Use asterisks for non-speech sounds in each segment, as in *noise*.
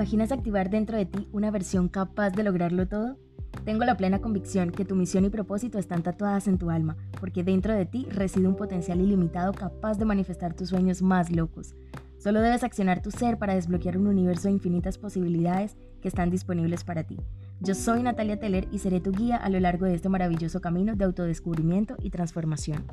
imaginas activar dentro de ti una versión capaz de lograrlo todo? Tengo la plena convicción que tu misión y propósito están tatuadas en tu alma, porque dentro de ti reside un potencial ilimitado capaz de manifestar tus sueños más locos. Solo debes accionar tu ser para desbloquear un universo de infinitas posibilidades que están disponibles para ti. Yo soy Natalia Teller y seré tu guía a lo largo de este maravilloso camino de autodescubrimiento y transformación.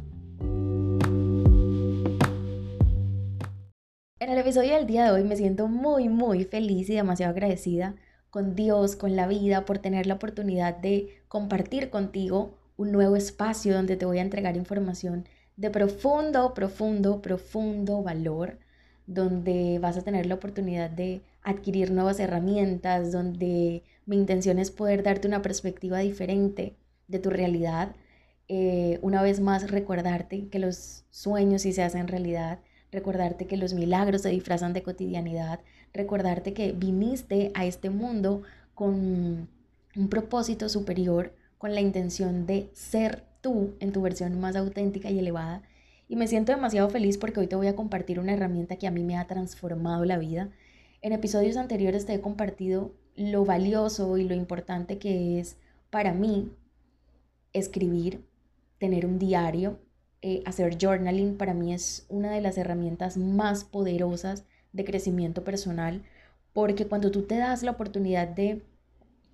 En el episodio del día de hoy me siento muy, muy feliz y demasiado agradecida con Dios, con la vida, por tener la oportunidad de compartir contigo un nuevo espacio donde te voy a entregar información de profundo, profundo, profundo valor, donde vas a tener la oportunidad de adquirir nuevas herramientas, donde mi intención es poder darte una perspectiva diferente de tu realidad. Eh, una vez más, recordarte que los sueños sí se hacen realidad, recordarte que los milagros se disfrazan de cotidianidad, recordarte que viniste a este mundo con un propósito superior, con la intención de ser tú en tu versión más auténtica y elevada. Y me siento demasiado feliz porque hoy te voy a compartir una herramienta que a mí me ha transformado la vida. En episodios anteriores te he compartido lo valioso y lo importante que es para mí escribir, tener un diario, eh, hacer journaling para mí es una de las herramientas más poderosas de crecimiento personal, porque cuando tú te das la oportunidad de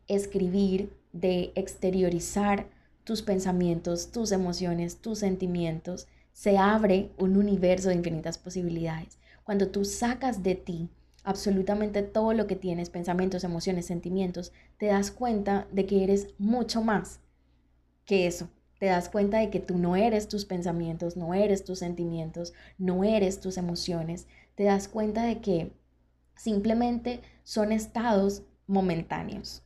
escribir, de exteriorizar tus pensamientos, tus emociones, tus sentimientos, se abre un universo de infinitas posibilidades. Cuando tú sacas de ti absolutamente todo lo que tienes, pensamientos, emociones, sentimientos, te das cuenta de que eres mucho más que eso, te das cuenta de que tú no eres tus pensamientos, no eres tus sentimientos, no eres tus emociones, te das cuenta de que simplemente son estados momentáneos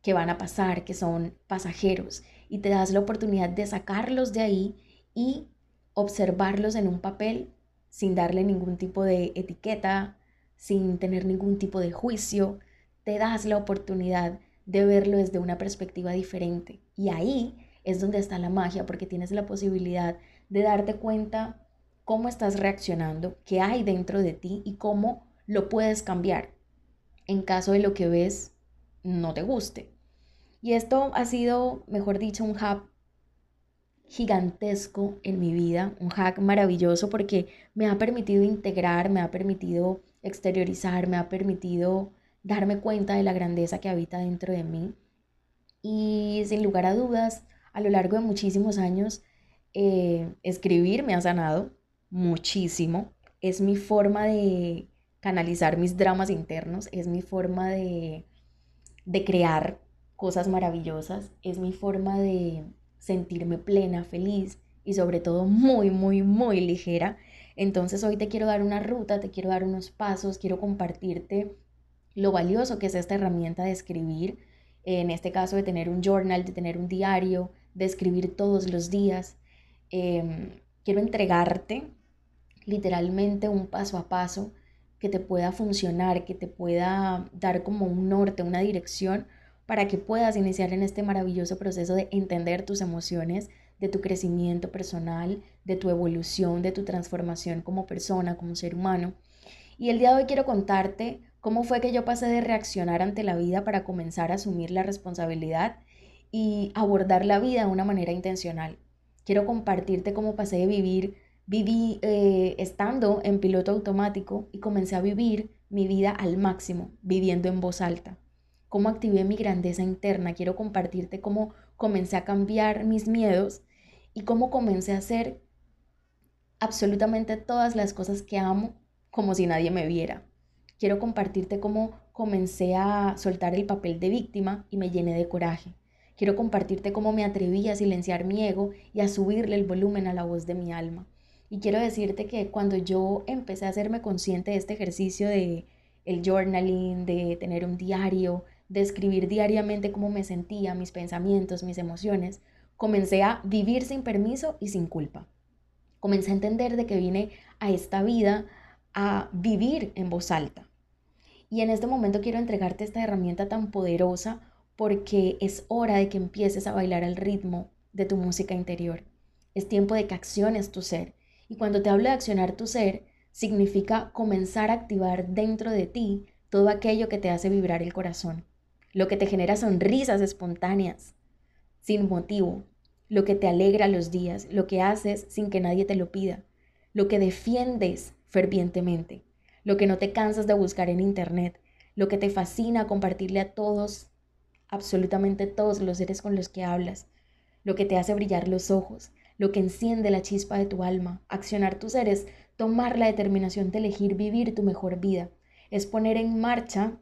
que van a pasar, que son pasajeros, y te das la oportunidad de sacarlos de ahí y observarlos en un papel sin darle ningún tipo de etiqueta, sin tener ningún tipo de juicio, te das la oportunidad de verlo desde una perspectiva diferente. Y ahí es donde está la magia, porque tienes la posibilidad de darte cuenta cómo estás reaccionando, qué hay dentro de ti y cómo lo puedes cambiar en caso de lo que ves no te guste. Y esto ha sido, mejor dicho, un hack gigantesco en mi vida, un hack maravilloso porque me ha permitido integrar, me ha permitido exteriorizar, me ha permitido darme cuenta de la grandeza que habita dentro de mí. Y sin lugar a dudas, a lo largo de muchísimos años, eh, escribir me ha sanado muchísimo. Es mi forma de canalizar mis dramas internos, es mi forma de, de crear cosas maravillosas, es mi forma de sentirme plena, feliz y sobre todo muy, muy, muy ligera. Entonces hoy te quiero dar una ruta, te quiero dar unos pasos, quiero compartirte lo valioso que es esta herramienta de escribir, en este caso de tener un journal, de tener un diario, de escribir todos los días. Em, quiero entregarte literalmente un paso a paso que te pueda funcionar, que te pueda dar como un norte, una dirección para que puedas iniciar en este maravilloso proceso de entender tus emociones, de tu crecimiento personal, de tu evolución, de tu transformación como persona, como ser humano. Y el día de hoy quiero contarte cómo fue que yo pasé de reaccionar ante la vida para comenzar a asumir la responsabilidad y abordar la vida de una manera intencional. Quiero compartirte cómo pasé de vivir, viví eh, estando en piloto automático y comencé a vivir mi vida al máximo, viviendo en voz alta. Cómo activé mi grandeza interna. Quiero compartirte cómo comencé a cambiar mis miedos y cómo comencé a hacer absolutamente todas las cosas que amo como si nadie me viera. Quiero compartirte cómo comencé a soltar el papel de víctima y me llené de coraje. Quiero compartirte cómo me atreví a silenciar mi ego y a subirle el volumen a la voz de mi alma. Y quiero decirte que cuando yo empecé a hacerme consciente de este ejercicio de el journaling, de tener un diario, de escribir diariamente cómo me sentía, mis pensamientos, mis emociones, comencé a vivir sin permiso y sin culpa. Comencé a entender de que vine a esta vida a vivir en voz alta. Y en este momento quiero entregarte esta herramienta tan poderosa porque es hora de que empieces a bailar al ritmo de tu música interior. Es tiempo de que acciones tu ser. Y cuando te hablo de accionar tu ser, significa comenzar a activar dentro de ti todo aquello que te hace vibrar el corazón, lo que te genera sonrisas espontáneas, sin motivo, lo que te alegra los días, lo que haces sin que nadie te lo pida, lo que defiendes fervientemente, lo que no te cansas de buscar en internet, lo que te fascina compartirle a todos, absolutamente todos los seres con los que hablas, lo que te hace brillar los ojos, lo que enciende la chispa de tu alma. Accionar tus seres, tomar la determinación de elegir vivir tu mejor vida, es poner en marcha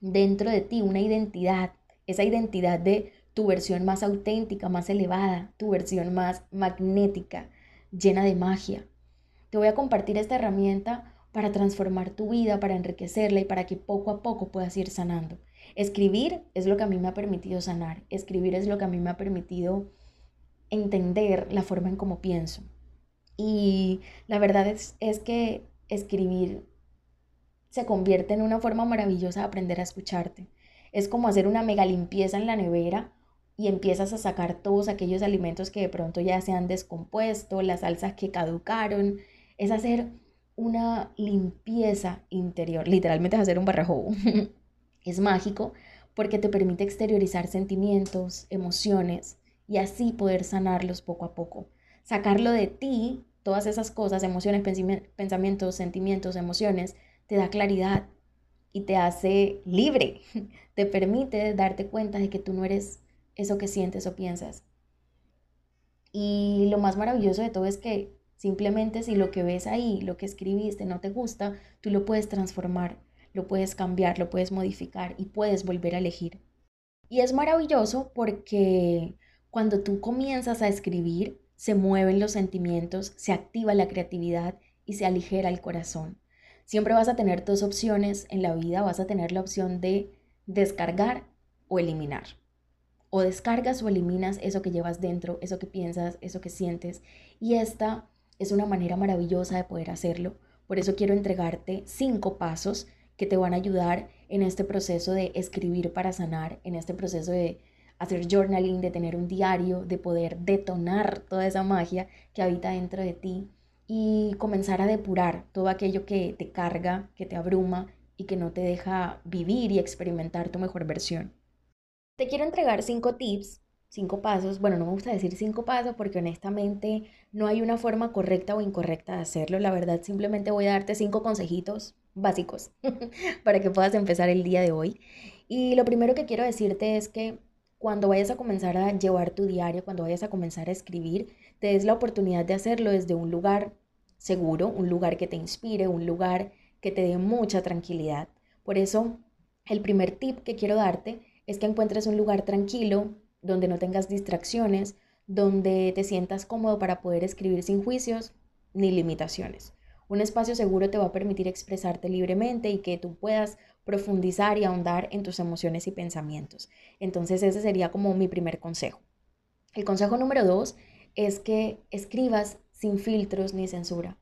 dentro de ti una identidad, esa identidad de tu versión más auténtica, más elevada, tu versión más magnética, llena de magia. Te voy a compartir esta herramienta para transformar tu vida, para enriquecerla y para que poco a poco puedas ir sanando. Escribir es lo que a mí me ha permitido sanar. Escribir es lo que a mí me ha permitido entender la forma en cómo pienso. Y la verdad es, es que escribir se convierte en una forma maravillosa de aprender a escucharte. Es como hacer una mega limpieza en la nevera y empiezas a sacar todos aquellos alimentos que de pronto ya se han descompuesto, las salsas que caducaron. Es hacer una limpieza interior, literalmente es hacer un barrajo. *laughs* es mágico porque te permite exteriorizar sentimientos, emociones y así poder sanarlos poco a poco. Sacarlo de ti, todas esas cosas, emociones, pensamientos, sentimientos, emociones, te da claridad y te hace libre. *laughs* Te permite darte cuenta de que tú no eres eso que sientes o piensas. Y lo más maravilloso de todo es que simplemente si lo que ves ahí, lo que escribiste no te gusta, tú lo puedes transformar, lo puedes cambiar, lo puedes modificar y puedes volver a elegir. Y es maravilloso porque cuando tú comienzas a escribir, se mueven los sentimientos, se activa la creatividad y se aligera el corazón. Siempre vas a tener dos opciones en la vida, vas a tener la opción de descargar o eliminar. O descargas o eliminas eso que llevas dentro, eso que piensas, eso que sientes. Y esta es una manera maravillosa de poder hacerlo. Por eso quiero entregarte cinco pasos que te van a ayudar en este proceso de escribir para sanar, en este proceso de hacer journaling, de tener un diario, de poder detonar toda esa magia que habita dentro de ti y comenzar a depurar todo aquello que te carga, que te abruma y que no te deja vivir y experimentar tu mejor versión. Te quiero entregar cinco tips, cinco pasos. Bueno, no me gusta decir cinco pasos porque honestamente no hay una forma correcta o incorrecta de hacerlo. La verdad, simplemente voy a darte cinco consejitos básicos *laughs* para que puedas empezar el día de hoy. Y lo primero que quiero decirte es que cuando vayas a comenzar a llevar tu diario, cuando vayas a comenzar a escribir, te des la oportunidad de hacerlo desde un lugar seguro, un lugar que te inspire, un lugar que te dé mucha tranquilidad. Por eso, el primer tip que quiero darte es que encuentres un lugar tranquilo, donde no tengas distracciones, donde te sientas cómodo para poder escribir sin juicios ni limitaciones. Un espacio seguro te va a permitir expresarte libremente y que tú puedas profundizar y ahondar en tus emociones y pensamientos. Entonces ese sería como mi primer consejo. El consejo número dos es que escribas sin filtros ni censura.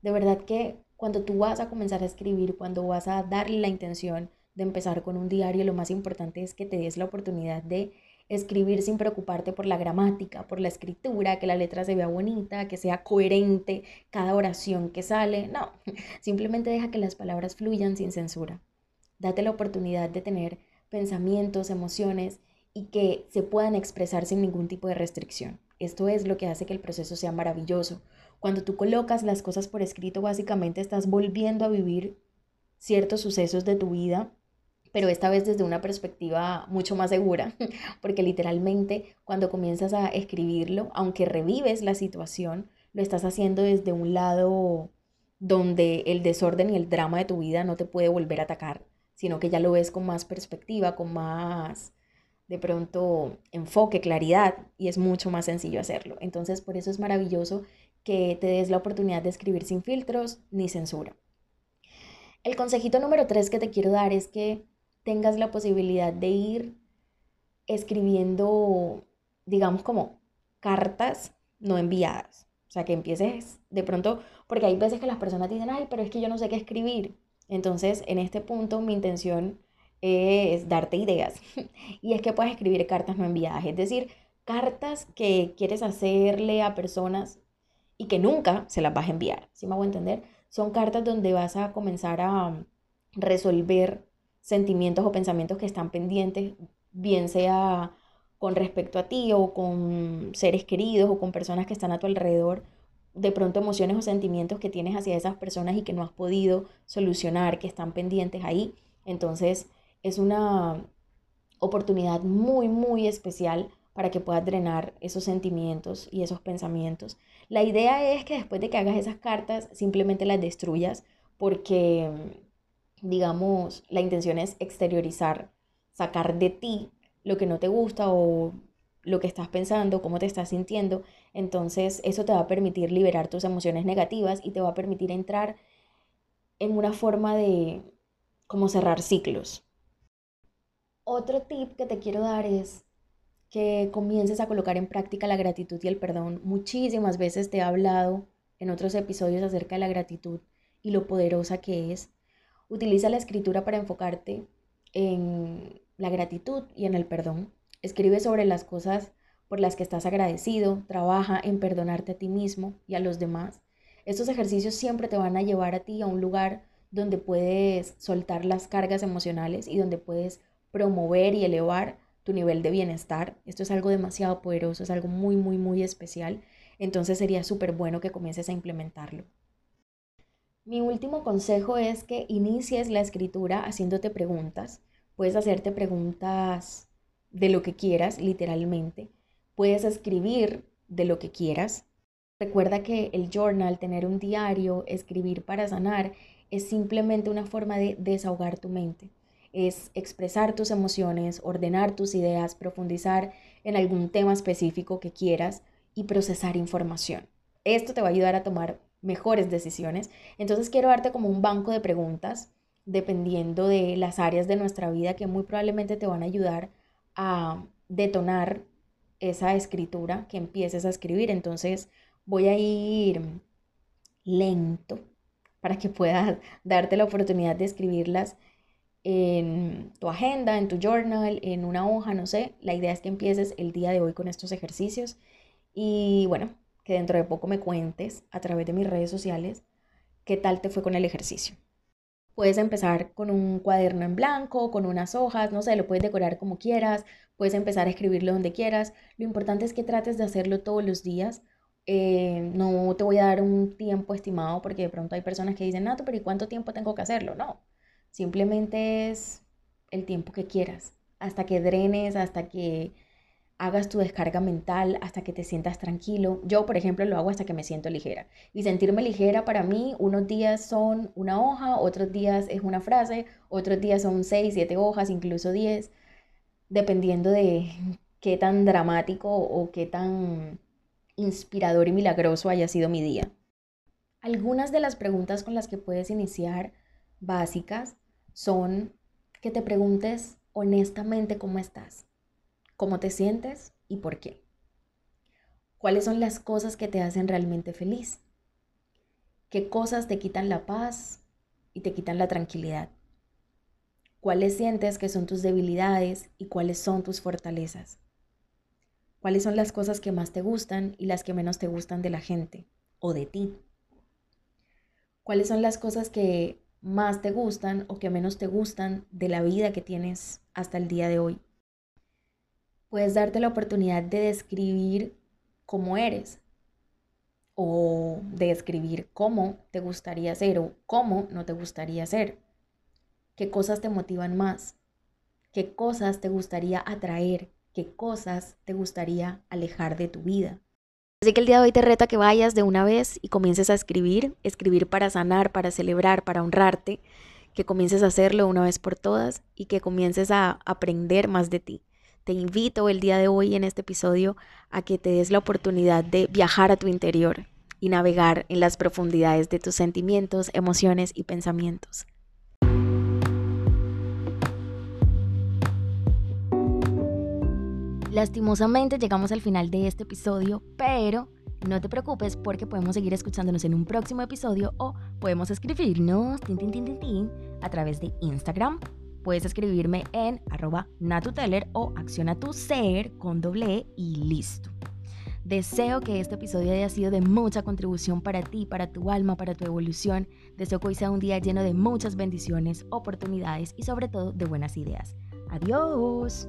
De verdad que cuando tú vas a comenzar a escribir, cuando vas a darle la intención de empezar con un diario, lo más importante es que te des la oportunidad de escribir sin preocuparte por la gramática, por la escritura, que la letra se vea bonita, que sea coherente cada oración que sale. No, *laughs* simplemente deja que las palabras fluyan sin censura. Date la oportunidad de tener pensamientos, emociones y que se puedan expresar sin ningún tipo de restricción. Esto es lo que hace que el proceso sea maravilloso. Cuando tú colocas las cosas por escrito, básicamente estás volviendo a vivir ciertos sucesos de tu vida pero esta vez desde una perspectiva mucho más segura, *laughs* porque literalmente cuando comienzas a escribirlo, aunque revives la situación, lo estás haciendo desde un lado donde el desorden y el drama de tu vida no te puede volver a atacar, sino que ya lo ves con más perspectiva, con más de pronto enfoque, claridad, y es mucho más sencillo hacerlo. Entonces, por eso es maravilloso que te des la oportunidad de escribir sin filtros ni censura. El consejito número tres que te quiero dar es que tengas la posibilidad de ir escribiendo, digamos, como cartas no enviadas. O sea, que empieces de pronto, porque hay veces que las personas dicen, ay, pero es que yo no sé qué escribir. Entonces, en este punto, mi intención es darte ideas. *laughs* y es que puedes escribir cartas no enviadas, es decir, cartas que quieres hacerle a personas y que nunca se las vas a enviar. ¿Sí me hago entender? Son cartas donde vas a comenzar a resolver sentimientos o pensamientos que están pendientes, bien sea con respecto a ti o con seres queridos o con personas que están a tu alrededor, de pronto emociones o sentimientos que tienes hacia esas personas y que no has podido solucionar, que están pendientes ahí. Entonces es una oportunidad muy, muy especial para que puedas drenar esos sentimientos y esos pensamientos. La idea es que después de que hagas esas cartas, simplemente las destruyas porque, digamos, la intención es exteriorizar, sacar de ti lo que no te gusta o lo que estás pensando, cómo te estás sintiendo. Entonces eso te va a permitir liberar tus emociones negativas y te va a permitir entrar en una forma de como cerrar ciclos. Otro tip que te quiero dar es que comiences a colocar en práctica la gratitud y el perdón. Muchísimas veces te he hablado en otros episodios acerca de la gratitud y lo poderosa que es. Utiliza la escritura para enfocarte en la gratitud y en el perdón. Escribe sobre las cosas por las que estás agradecido, trabaja en perdonarte a ti mismo y a los demás. Estos ejercicios siempre te van a llevar a ti a un lugar donde puedes soltar las cargas emocionales y donde puedes promover y elevar tu nivel de bienestar. Esto es algo demasiado poderoso, es algo muy, muy, muy especial. Entonces sería súper bueno que comiences a implementarlo. Mi último consejo es que inicies la escritura haciéndote preguntas. Puedes hacerte preguntas de lo que quieras, literalmente. Puedes escribir de lo que quieras. Recuerda que el journal, tener un diario, escribir para sanar, es simplemente una forma de desahogar tu mente. Es expresar tus emociones, ordenar tus ideas, profundizar en algún tema específico que quieras y procesar información. Esto te va a ayudar a tomar mejores decisiones. Entonces quiero darte como un banco de preguntas dependiendo de las áreas de nuestra vida que muy probablemente te van a ayudar a detonar esa escritura que empieces a escribir. Entonces voy a ir lento para que puedas darte la oportunidad de escribirlas en tu agenda, en tu journal, en una hoja, no sé. La idea es que empieces el día de hoy con estos ejercicios y bueno, que dentro de poco me cuentes a través de mis redes sociales qué tal te fue con el ejercicio. Puedes empezar con un cuaderno en blanco, con unas hojas, no sé, lo puedes decorar como quieras, puedes empezar a escribirlo donde quieras. Lo importante es que trates de hacerlo todos los días. Eh, no te voy a dar un tiempo estimado porque de pronto hay personas que dicen, Nato, pero ¿y cuánto tiempo tengo que hacerlo? No, simplemente es el tiempo que quieras, hasta que drenes, hasta que hagas tu descarga mental hasta que te sientas tranquilo. Yo, por ejemplo, lo hago hasta que me siento ligera. Y sentirme ligera para mí, unos días son una hoja, otros días es una frase, otros días son seis, siete hojas, incluso diez, dependiendo de *laughs* qué tan dramático o qué tan inspirador y milagroso haya sido mi día. Algunas de las preguntas con las que puedes iniciar básicas son que te preguntes honestamente cómo estás cómo te sientes y por qué. ¿Cuáles son las cosas que te hacen realmente feliz? ¿Qué cosas te quitan la paz y te quitan la tranquilidad? ¿Cuáles sientes que son tus debilidades y cuáles son tus fortalezas? ¿Cuáles son las cosas que más te gustan y las que menos te gustan de la gente o de ti? ¿Cuáles son las cosas que más te gustan o que menos te gustan de la vida que tienes hasta el día de hoy? Puedes darte la oportunidad de describir cómo eres o de describir cómo te gustaría ser o cómo no te gustaría ser. ¿Qué cosas te motivan más? ¿Qué cosas te gustaría atraer? ¿Qué cosas te gustaría alejar de tu vida? Así que el día de hoy te reto a que vayas de una vez y comiences a escribir, escribir para sanar, para celebrar, para honrarte, que comiences a hacerlo una vez por todas y que comiences a aprender más de ti. Te invito el día de hoy en este episodio a que te des la oportunidad de viajar a tu interior y navegar en las profundidades de tus sentimientos, emociones y pensamientos. Lastimosamente llegamos al final de este episodio, pero no te preocupes porque podemos seguir escuchándonos en un próximo episodio o podemos escribirnos a través de Instagram puedes escribirme en arroba natuteller o acciona tu ser con doble e y listo. Deseo que este episodio haya sido de mucha contribución para ti, para tu alma, para tu evolución. Deseo que hoy sea un día lleno de muchas bendiciones, oportunidades y sobre todo de buenas ideas. Adiós.